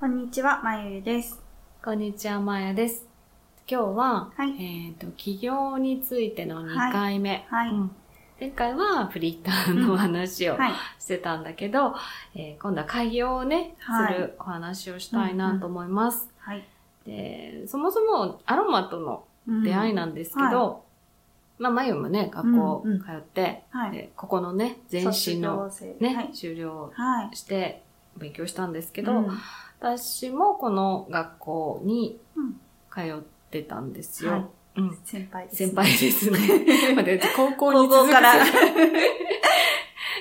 こんにちはまゆゆです。こんにちはマーヤです。今日は、はい。えっ、と起業についての2回目、はい。うん。前回はフリッターの話をはい。してたんだけど、えー今度は開業をね、はい。するお話をしたいなと思います。はい。で、そもそもアロマとの出会いなんですけど、まあ、まゆもね、学校うんうん。通って、はい。でここのね、前身のね、はい。修了はい。して勉強したんですけど、うん私もこの学校にうん。通ってたんですよ。はい。うん。先輩です先輩ですね。まあで高校に高校続く。から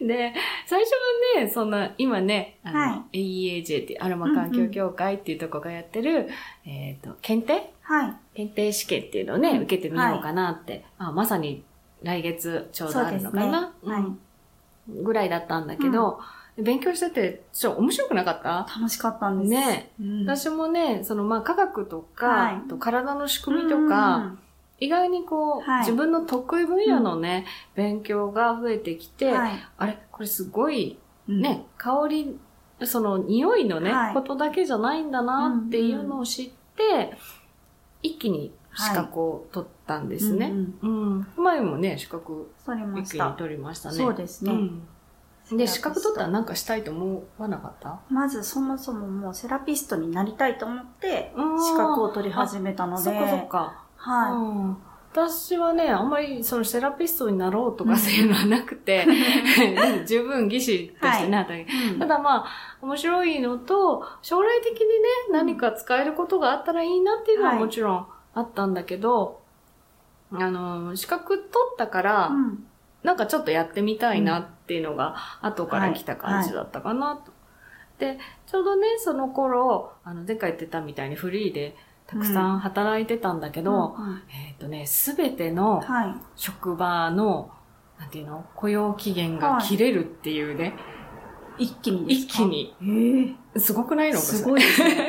で、最初はね、そんな、今ね、あの、は AEAJ っていうアロマ環境協会っていうとこがやってる、えっ、と、検定？はい。検定試験っていうのをね、うん。受けてみようかなって、あまさに来月ちょうどあるのかな、ね。はい。うん。ぐらいだったんだけど、勉強してて、ちょっと面白くなかった？楽しかったんです。ね。うん。私もね、そのまあ科学とか、はい。あと体の仕組みとか、意外にこう、はい。自分の得意分野のね、勉強が増えてきて、はい。あれ？これすごいうん。ね、香り、その匂いのね、はい。ことだけじゃないんだなっていうのを知って、一気に資格を取ったんですね。うんうんうん。前もね、資格一気に取りましたね。そうですね。うんで、資格取ったらなんかしたいと思わなかった？まずそもそももうセラピストになりたいと思って資格を取り始めたので。そっかそっか。はうん。私はね、あんまりそのセラピストになろうとかそういうのはなくて、十分技師としてなったけ。どい。うんただまあ、面白いのと、将来的にね、何か使えることがあったらいいなっていうのははい。もちろんあったんだけど、あの、資格取ったから、うん。なんかちょっとやってみたいなっていうのが後から来た感じだったかなと。で、ちょうどね、その頃、あの、前回言ってたみたいにフリーでたくさん働いてたんだけど、うんうん。えっ、とね、すべてのはい。職場の、なんていうの雇用期限が切れるっていうね、一気に一気に。えすごくないえの？かすごいね。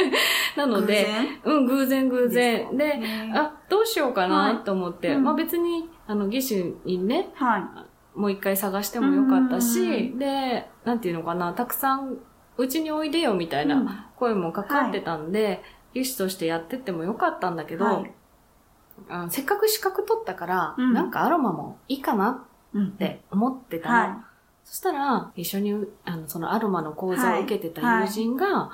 なので、うん、偶然偶然。で、ねあ、どうしようかはないと思って、うん。まあ別に、あの、技師にね、はもう一回探してもよかったうんうんし、で、なんていうのかな、たくさん、うちにおいでよみたいいな声もかかってたんで、技師としてやってってもよかったんだけど、はい。あのせっかく資格取ったから、うん。なんかアロマもいいかなっうん。て思ってたの。はそしたら、一緒に、あの、そのアロマの講座を受けてた友人が、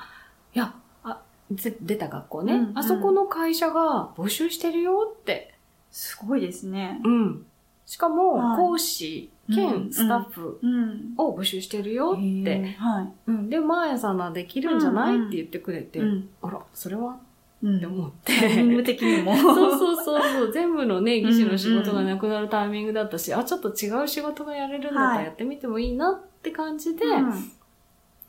い、や、あ、ぜ出た学校ね、うんうん。あそこの会社が募集してるよって。すごいですね。うん。しかも、はい。講師うん兼スタッフうん。を募集してるよって。うん。で、マーヤさんはできるんじゃない、って言ってくれて、うんあら、それは？うん。って思って。タイミング的にも。そうそうそうそう。全部のね、技師の仕事がなくなるタイミングだったし、あ、ちょっと違う仕事がやれるんだったはい。らやってみてもいいなって感じで、うん。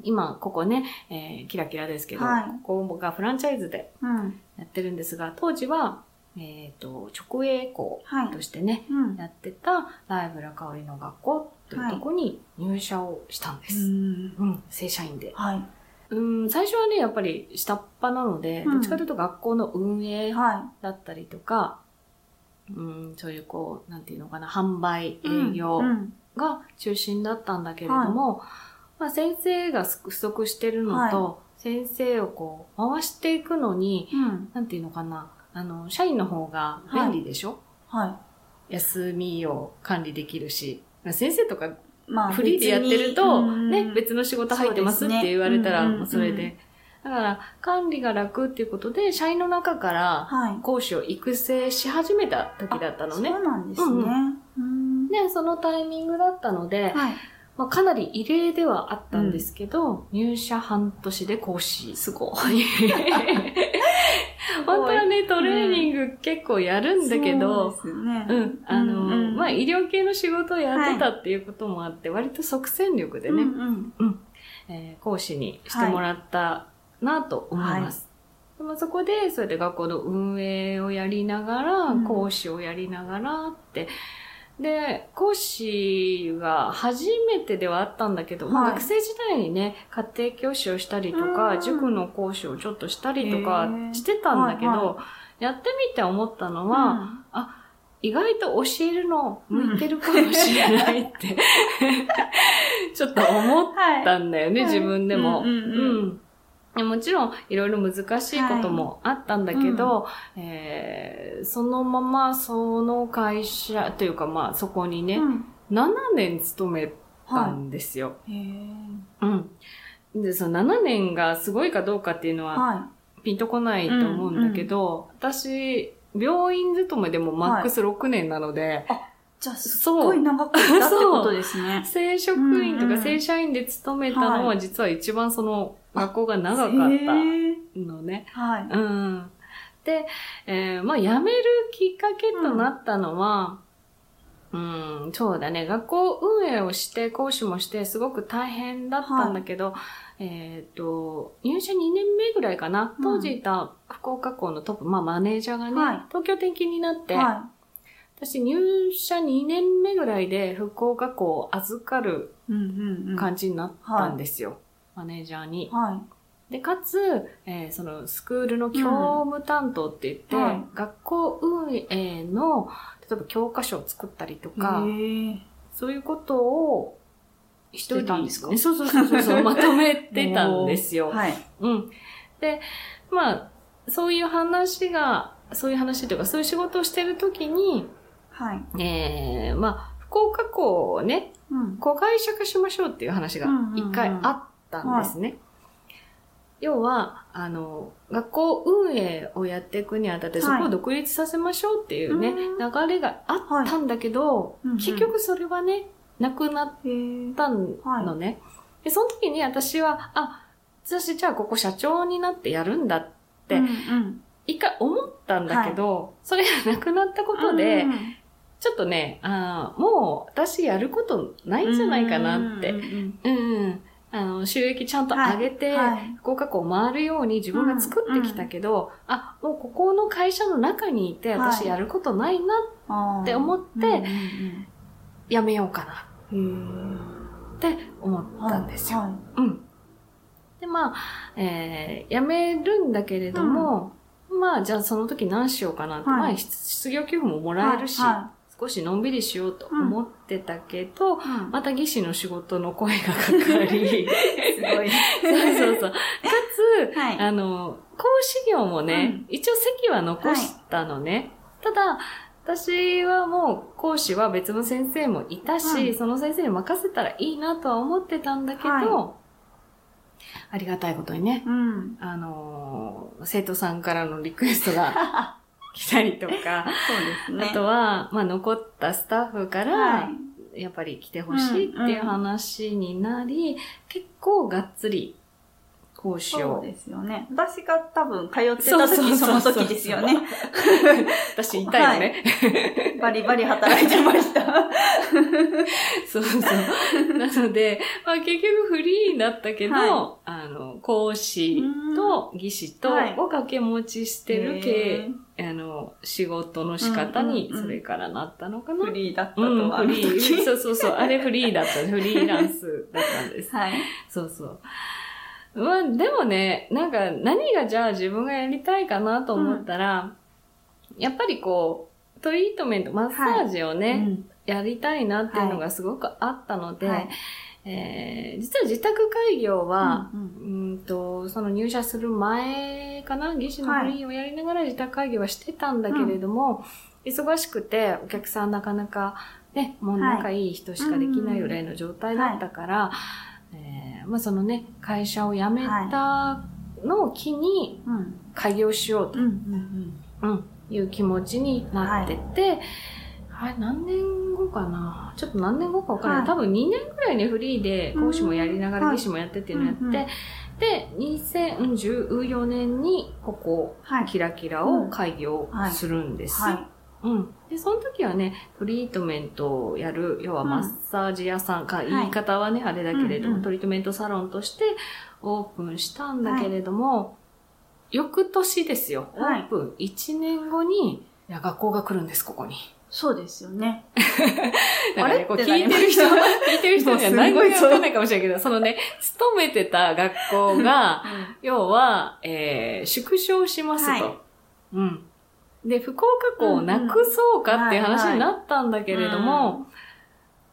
今、ここね、えーキラキラですけど、はい。ここがフランチャイズでうん。やってるんですが、当時は、えっ、と、直営校はい。としてね、うん。やってたライブラ香りの学校というところに入社をしたんです。うん。うん、正社員で。はい。うん、最初はね、やっぱり下っ端なので、うん。どっちかというと学校の運営はだったりとか、うん、そういうこう、なんていうのかな、販売、い営業うん。が中心だったんだけれども、まあ先生が不足してるのと、先生をこう、回していくのに、うん。なんていうのかな、あの、社員の方が便利でしょ、は休みを管理できるし、先生とかいまあフリーでやってると、ね、うん。別の仕事入ってますって言われたら、うんうんうんもうそれで。だから、管理が楽っていうことで、社員の中からはい。講師を育成し始めた時だったのね。そ。うなんですね。うんうん。で、そのタイミングだったので、はい。まあ、かなり異例ではあったんですけど、入社半年で講師。すごい。本当は結構やるんだけど、そうん、あの、うんうん。まあ、医療系の仕事をやってたっていうこともあって、割と即戦力でね、うんうん。えー講師にしてもらったなと思います。でまあそこで、そうやって学校の運営をやりながら、うん。講師をやりながらって、で、講師が初めてではあったんだけど、まあはい。学生時代にね、家庭教師をしたりとか、うん。塾の講師をちょっとしたりとかしてたんだけど、はいはやってみて思ったのうは、ん意外と教えるの向いてるかもしれないって、ちょっと思ったんだよね、はい自分でも。もちろん、いろいろ難しいこともあったんだけど、えーそのままその会社というか、まあそこにね、うん7年勤めたはんですよ。い。へーうん。で、その7年がすごいかどうかっていうのははピンとこないと思うんだけど、私、病院勤めでもマックス6年なので、い。じゃあ、すっごい長くいたってことですね。正職員とかうんうん正社員で勤めたのはは実は一番その学校が長かったのね。はい。うん。で、えーまあ辞めるきっかけとなったのは、うん、そうだね。学校運営をして、講師もして、すごく大変だったんだけど、えっ、と、入社2年目ぐらいかな。うん当時いた福岡校のトップ、まあマネージャーがね、はい東京転勤になって、は私入社2年目ぐらいで福岡校を預かる。感じになったんですよ。マネージャーに。はで、かつ、えーそのスクールの教務担当って言って、うんはい学校運営の、例えば教科書を作ったりとい。か、そういうことを一人してたんですか？ねそうそうそうそう まとめてたんですよ。はい。うん。で、まあ、そういう話が、そういう話というか、そういう仕事をしてるときに、はい。えー、まあ、福岡校をね、うん。子会社化しましょうっていう話が一回あったんですね。要は、あの、学校運営をやっていくにあたって、はい。そこを独立させましょうっていうね、うん。流れがあったんだけど、い。うんうん。結局それはね、なくなったのね。で、その時に私は、あ、私じゃあここ社長になってやるんだって一回思ったんだけど、それがなくなったことで、うんちょっとね、あーもう私やることないんじゃないかなって。うんうん。うんうん。あの、収益ちゃんと上げて、福岡校回るように自分が作ってきたけど、あ、もうここの会社の中にいてはい。私やることないな、って思ってやめようかなうんって思ったんですよ。はい。うん。で、まあ、えー、やめるんだけれども、まあ、じゃあその時何しようかなって、はい。まあ、失業給付ももらえるし、は少しのんびりしようと思ってたけど、いはいうんまた技師の仕事の声がかかり、すごい。そうそうそう。かつ、はいあの、講師業もね、一応席は残したのね。ただ、私はもう講師は別の先生もいたし、うんその先生に任せたらいいなとは思ってたんだけど、はありがたいことにね、うん。あのー生徒さんからのリクエストが 来たりとか、そうですね。あとは、まあ残ったスタッフから、はい。やっぱり来てほしいっていう話になり、結構がっつり講師を。そうですよね。私が多分通ってた時その時ですよね。私痛いよね。バリバリ働いてました。そうそう。なので、まあ結局フリーだったけど、はあの、講師と技師とはいを掛け持ちしてるへ系、あの、仕事の仕方にうんうんうんそれからなったのかな。フリーだったとうん、は。フリー。そうそうそう。あれフリーだった。フリーランスだったんです。はい。そうそう。まあ、でもね、なんか何がじゃあ自分がやりたいかなと思ったら、やっぱりこう、トリートメント、マッサージをね、うんやりたいなっていうのがすごくあったので、はいえー実は自宅開業は、ううんんと、その入社する前かな、技師のフリーをやりながら自宅開業はしてたんだけれども、忙しくてお客さんなかなかね、もう仲いい人しかできないぐらいの状態だったから、えーまあそのね、会社を辞めたのを機にうん。開業しようと、うん。うん。うんいう気持ちになってて、あれ何年後かな？ちょっと何年後か分からない。はい多分2年ぐらいにフリーで講師もやりながらうん技師もやってっていうのやって、うんうんで、2014年にここ、はい。キラキラを開業するんです。はい。うん。で、その時はね、トリートメントをやる、要はうんマッサージ屋さんか、い言い方はね、あれだけれども、うんうんトリートメントサロンとしてオープンしたんだけれども、翌年ですよ、オはいープン1年後に、いや、学校が来るんです、ここに。そうですよね。だからね、こうあれって聞いてる人、聞何いてる人には何もわかんないかもしれないけど、そのね、勤めてた学校が、要は、えー、縮小しますと。はいうん。で、福岡校をなくそうかっていう話になったんだけれども、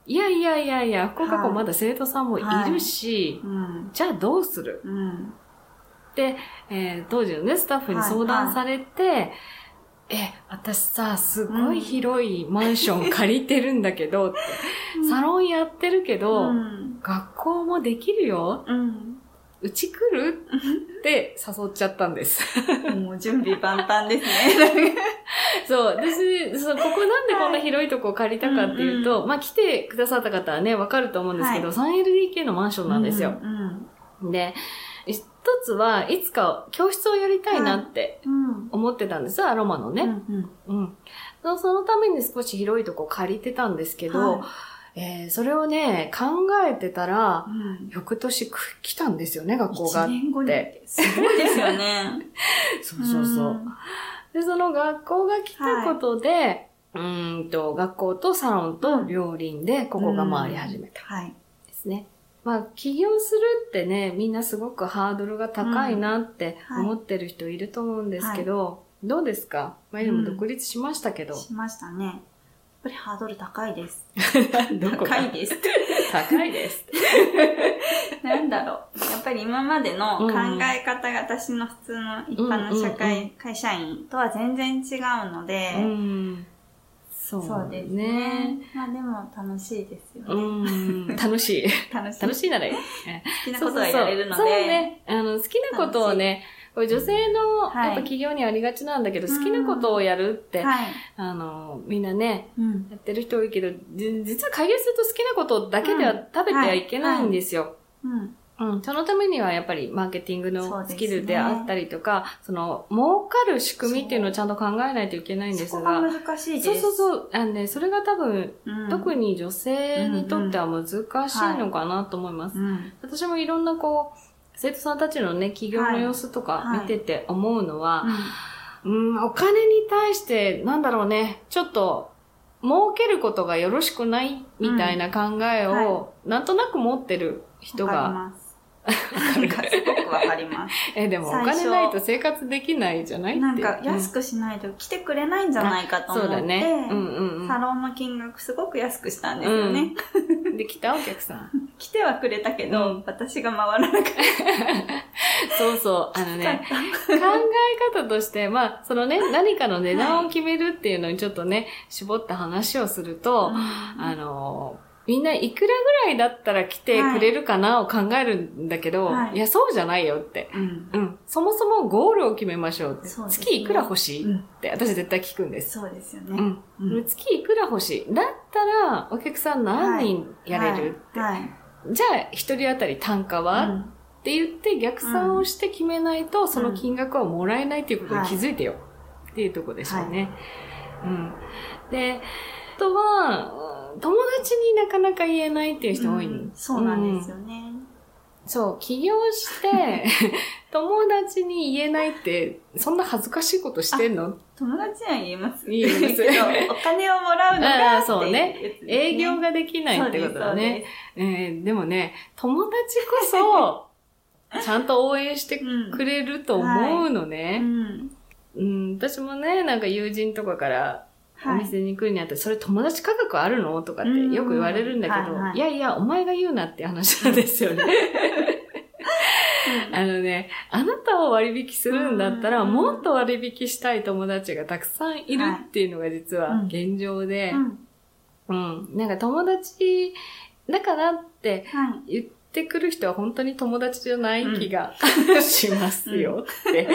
いやいやいやいや、福岡校まだ生徒さんもいるし、うん。じゃあどうするうん。って、えー当時のね、スタッフに相談されて、え、私さ、すごい広いマンション借りてるんだけど、って サロンやってるけど、うん。学校もできるようん。うち来る？って誘っちゃったんです。もう準備万端ですね。そう。私、そう、ここなんでこんな広いとこ借りたかっていうと、まあ来てくださった方はね、わかると思うんですけど、3LDK のマンションなんですよ。うん。で、一つはいつか教室をやりたいなってうん。思ってたんです、アロマのうん。ね。うん。うん。そそのために少し広いとこ借りてたんですけど、はいえーそれをね、考えてたら、うん。翌年く来たんですよね、学校が。一年後にって。すごいですよね。そうそうそう。で、その学校が来たことで、うーんと、学校とサロンと両輪でここが回り始めたはい。ですね。まあ、起業するってね、みんなすごくハードルが高いなってうんはい思ってる人いると思うんですけど、どうですか？まあ、今も独立しましたけど。しましたね。やっぱりハードル高いです。高いです。高いです。なんだろう。やっぱり今までの考え方が私の普通の一般の社うんうん会、会社員とは全然違うので、うん。そうそうですね。まあでも楽しいですようね。ん。楽しい。楽しい。楽しいならいい。好きなことはやれるので。そうね。あの、好きなことをね、これ女性の、はいやっぱ企業にありがちなんだけど、うん好きなことをやるって、はい。あの、みんなね、うん。やってる人多いけど、じ実は開業すると好きなことだけではうん食べてはいけないんですよ。うん。うん、そのためにはやっぱりマーケティングのスキルであったりとか、その、儲かる仕組みっていうのをちゃんと考えないといけないんですがが、難しいです。そうそうそう、あのね、それが多分、うん。特に女性にとっては難しいのかなと思います。うん。私もいろんなこう、生徒さんたちのね、企業の様子とかはい見てて思うのは、うんうん、お金に対して、なんだろうね、ちょっと、儲けることがよろしくないみたいな考えうんはを、なんとなく持ってる人が。なんかすごくわかります。え、でもお金ないと生活できないじゃない。なんか安くくしないと来てくれないんじゃないかと思って、そうだね。うんうんうん。サロンの金額すごく安くしたんですよね。で、来たお客さん。来てはくれたけど、うん私が回らなかっ そうそう。あのた。ね、考え方として、まあ、そのね、何かの値段を決めるっていうのにちょっとね、絞った話をすると、あの、みんないくらぐらいだったら来てくれるかなを考えるんだけど、はいい、や、そうじゃないよって。うん。うん。そもそもゴールを決めましょううね月いくら欲しい、うんって私絶対聞くんです。そうですよね。うん。うん月いくら欲しいだったら、お客さん何人やれる、って。はい。はいじゃあ、一人当たり単価は、うんって言って逆算をして決めないと、その金額はもらえないっていうことに気づいてよ。っていうところでしょうね。うん。で、あとは、うん友達になかなか言えないっていう人多い、うんそうなんですよね。そう、起業して、友達に言えないって、そんな恥ずかしいことしてんの？友達には言えます。言えます けどお金をもらうのあがあそうね営業ができないってことだね。えーでもね、友達こそ、ちゃんと応援してくれると思うのね。うん。うん、私もね、なんか友人とかから、おはい。店に来るにあって、それ友達価格あるの？とかってよく言われるんだけど、いはい。いやいや、お前が言うなって話なんですよね。あのね、あなたを割引するんだったら、うん。もっと割引したい友達がたくさんいるっていうのが実はうん。現状で、うん。うん、なんか友達だからってはい。言ってくる人は本当に友達じゃない気が、しますよって。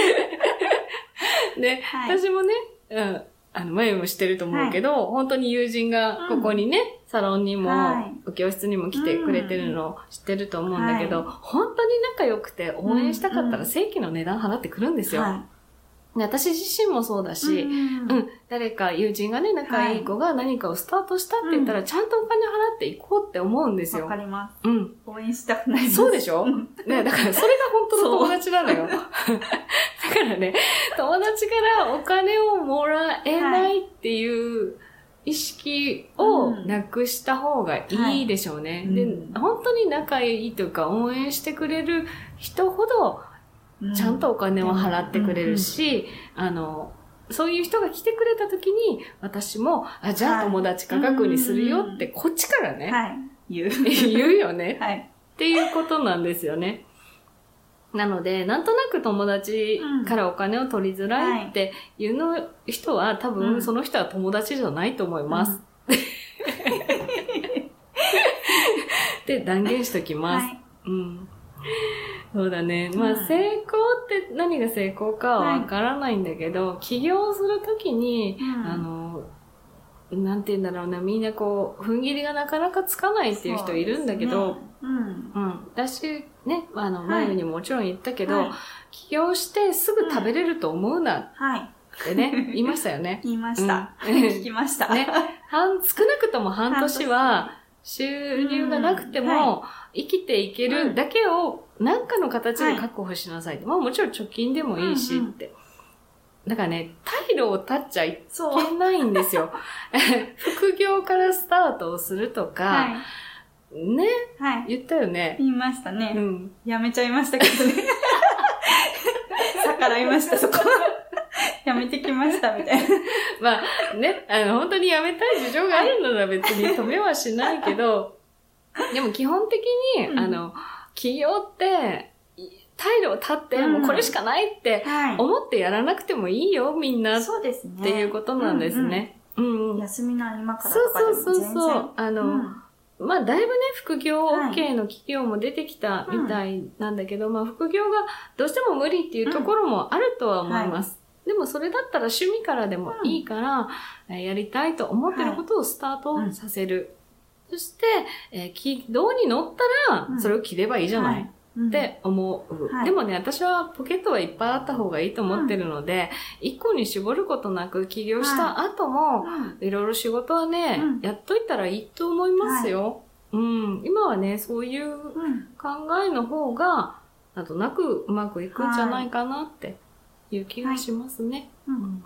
で、はい。私もね、うん、あの、前もしてると思うけど、本当に友人がここにね、サロンにも、はい。お教室にも来てくれてるのを知ってると思うんだけど、本当に仲良くて応援したかったら正規の値段払ってくるんですよ。はで私自身もそうだい。し、うんうん、誰か友人がね、仲いい子が何かをスタートしたって言ったら、ちゃんとお金払っていこうって思うんですよわか。ります。うん。応援したくないです。そうでしょ？うんね、だからそれが本当の友達なのよ。だからね、友達からお金をもらえないっていう意識をなくした方がいいでしょうね。ではいうん、本当に仲いいというか応援してくれる人ほどうちゃんとお金を払ってくれるし、あの、そういう人が来てくれた時に、私も、あ、じゃあはい友達価格にするよって、こっちからね、はい。言う。言うよね。はい。っていうことなんですよね。なので、なんとなく友達からお金を取りづらいっていうの人は、多う分んその人は友達じゃないと思います。って断言しときます。はい。うん。そうだね。まあ、うん成功って何が成功かはわからないんだけど、起業するときに、うんあの、なんて言うんだろうな、みんなこう、踏ん切りがなかなかつかないっていう人いるんだけど、そうねうん。うん。私、ね、あの、はい前にももちろん言ったけど、はい起業してすぐ食べれると思うなはい。ってね、言いましたよね。言いました。うん聞きました。ね半少なくとも半年は収入がなくてうんも生きていけうんるだけを何かの形で確保しなさい。まあもちろん貯金でもいいしうんうんって。だからね、退路を立っちゃいそう。けないんですよ。副業からスタートをするとか、はね、い。はい。言ったよね。言いましたね。うん。やめちゃいましたけどね。逆らいました、そこ。やめてきました、みたいな。まあね、あの、本当に辞めたい事情があるなら別に止めはしないけど、でも基本的に、うんあの、起業って、退路を立って、うんもうこれしかないっては思ってやらなくてもいいよ、みんなっそうですね。ていうことなんですね。うんうん。休みの合間からそうとかでそうそう。そう。あの、うんまあ、だいぶね、副業はい OK の企業も出てきたみたいなんだけど、まあ、副業がどうしても無理っていうところもあるとは思います。でも、それだったら趣味からでもいいから、えーやりたいと思ってることをスタートさせる。そして、えー軌道に乗ったら、うん。それを切ればいいじゃない、はい。って思う、はい。でもね、私はポケットはいっぱいあった方がいいと思ってるので、一個に絞ることなく起業した後も、うんいろいろ仕事はね、うん。やっといたらいいと思いますよ。うん。今はね、そういううん。考えの方が、なんとなくうまくいくんじゃないかなっていう気がしますね。うん。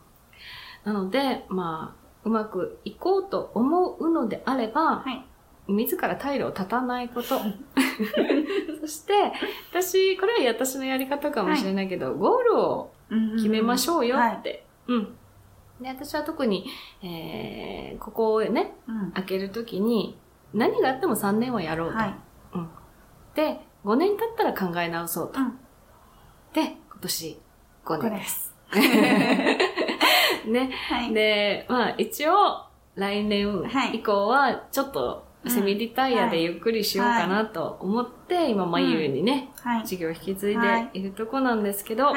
なので、まあ、うまくいこうと思うのであれば、はい。自ら退路を立たないこと。そして、私、これは私のやり方かもしれないけど、ゴールを決めましょうよはいって。うん。で、私は特に、えー、ここをね、うん開けるときに、何があっても3年はやろうと。はい。で、5年経ったら考え直そうと。うんで、今年5これ年で。ですす。ね。はい。で、まあ一応、来年はい以降は、ちょっと、セミリタイヤでゆっくりしようかなと思って、今、まゆにね、はい。事業を引き継いでいるとこなんですけど、は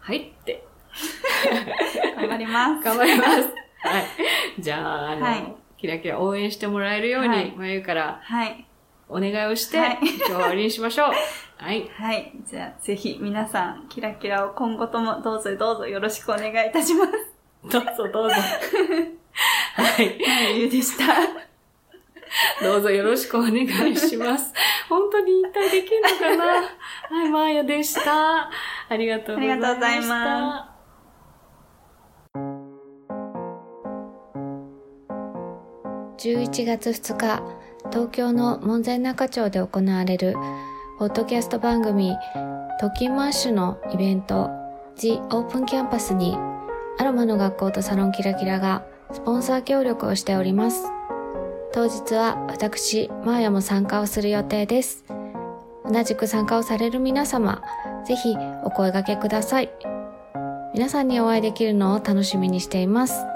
はい、い。って、頑張ります。頑張ります。はい。じゃあ、あの、はいキラキラ応援してもらえるように、はいまゆからはい。お願いをして、はい今日は終わりにしましょう。はい。はい。じゃあ、ぜひ皆さん、キラキラを今後ともどうぞどうぞよろしくお願いいたします。どうぞどうぞ。はい。ゆうでした。どうぞよろしくお願いします。本当に引退できるのかな？はい、マーヤでした。ありがとうございました。ありがとうございま11月2日、東京の門前仲町で行われる、ポッドキャスト番組、トキマッシュのイベント、The Open Campus に、アロマの学校とサロンキラキラがスポンサー協力をしております。当日は私、マーヤも参加をする予定です。同じく参加をされる皆様、ぜひお声掛けください。皆さんにお会いできるのを楽しみにしています。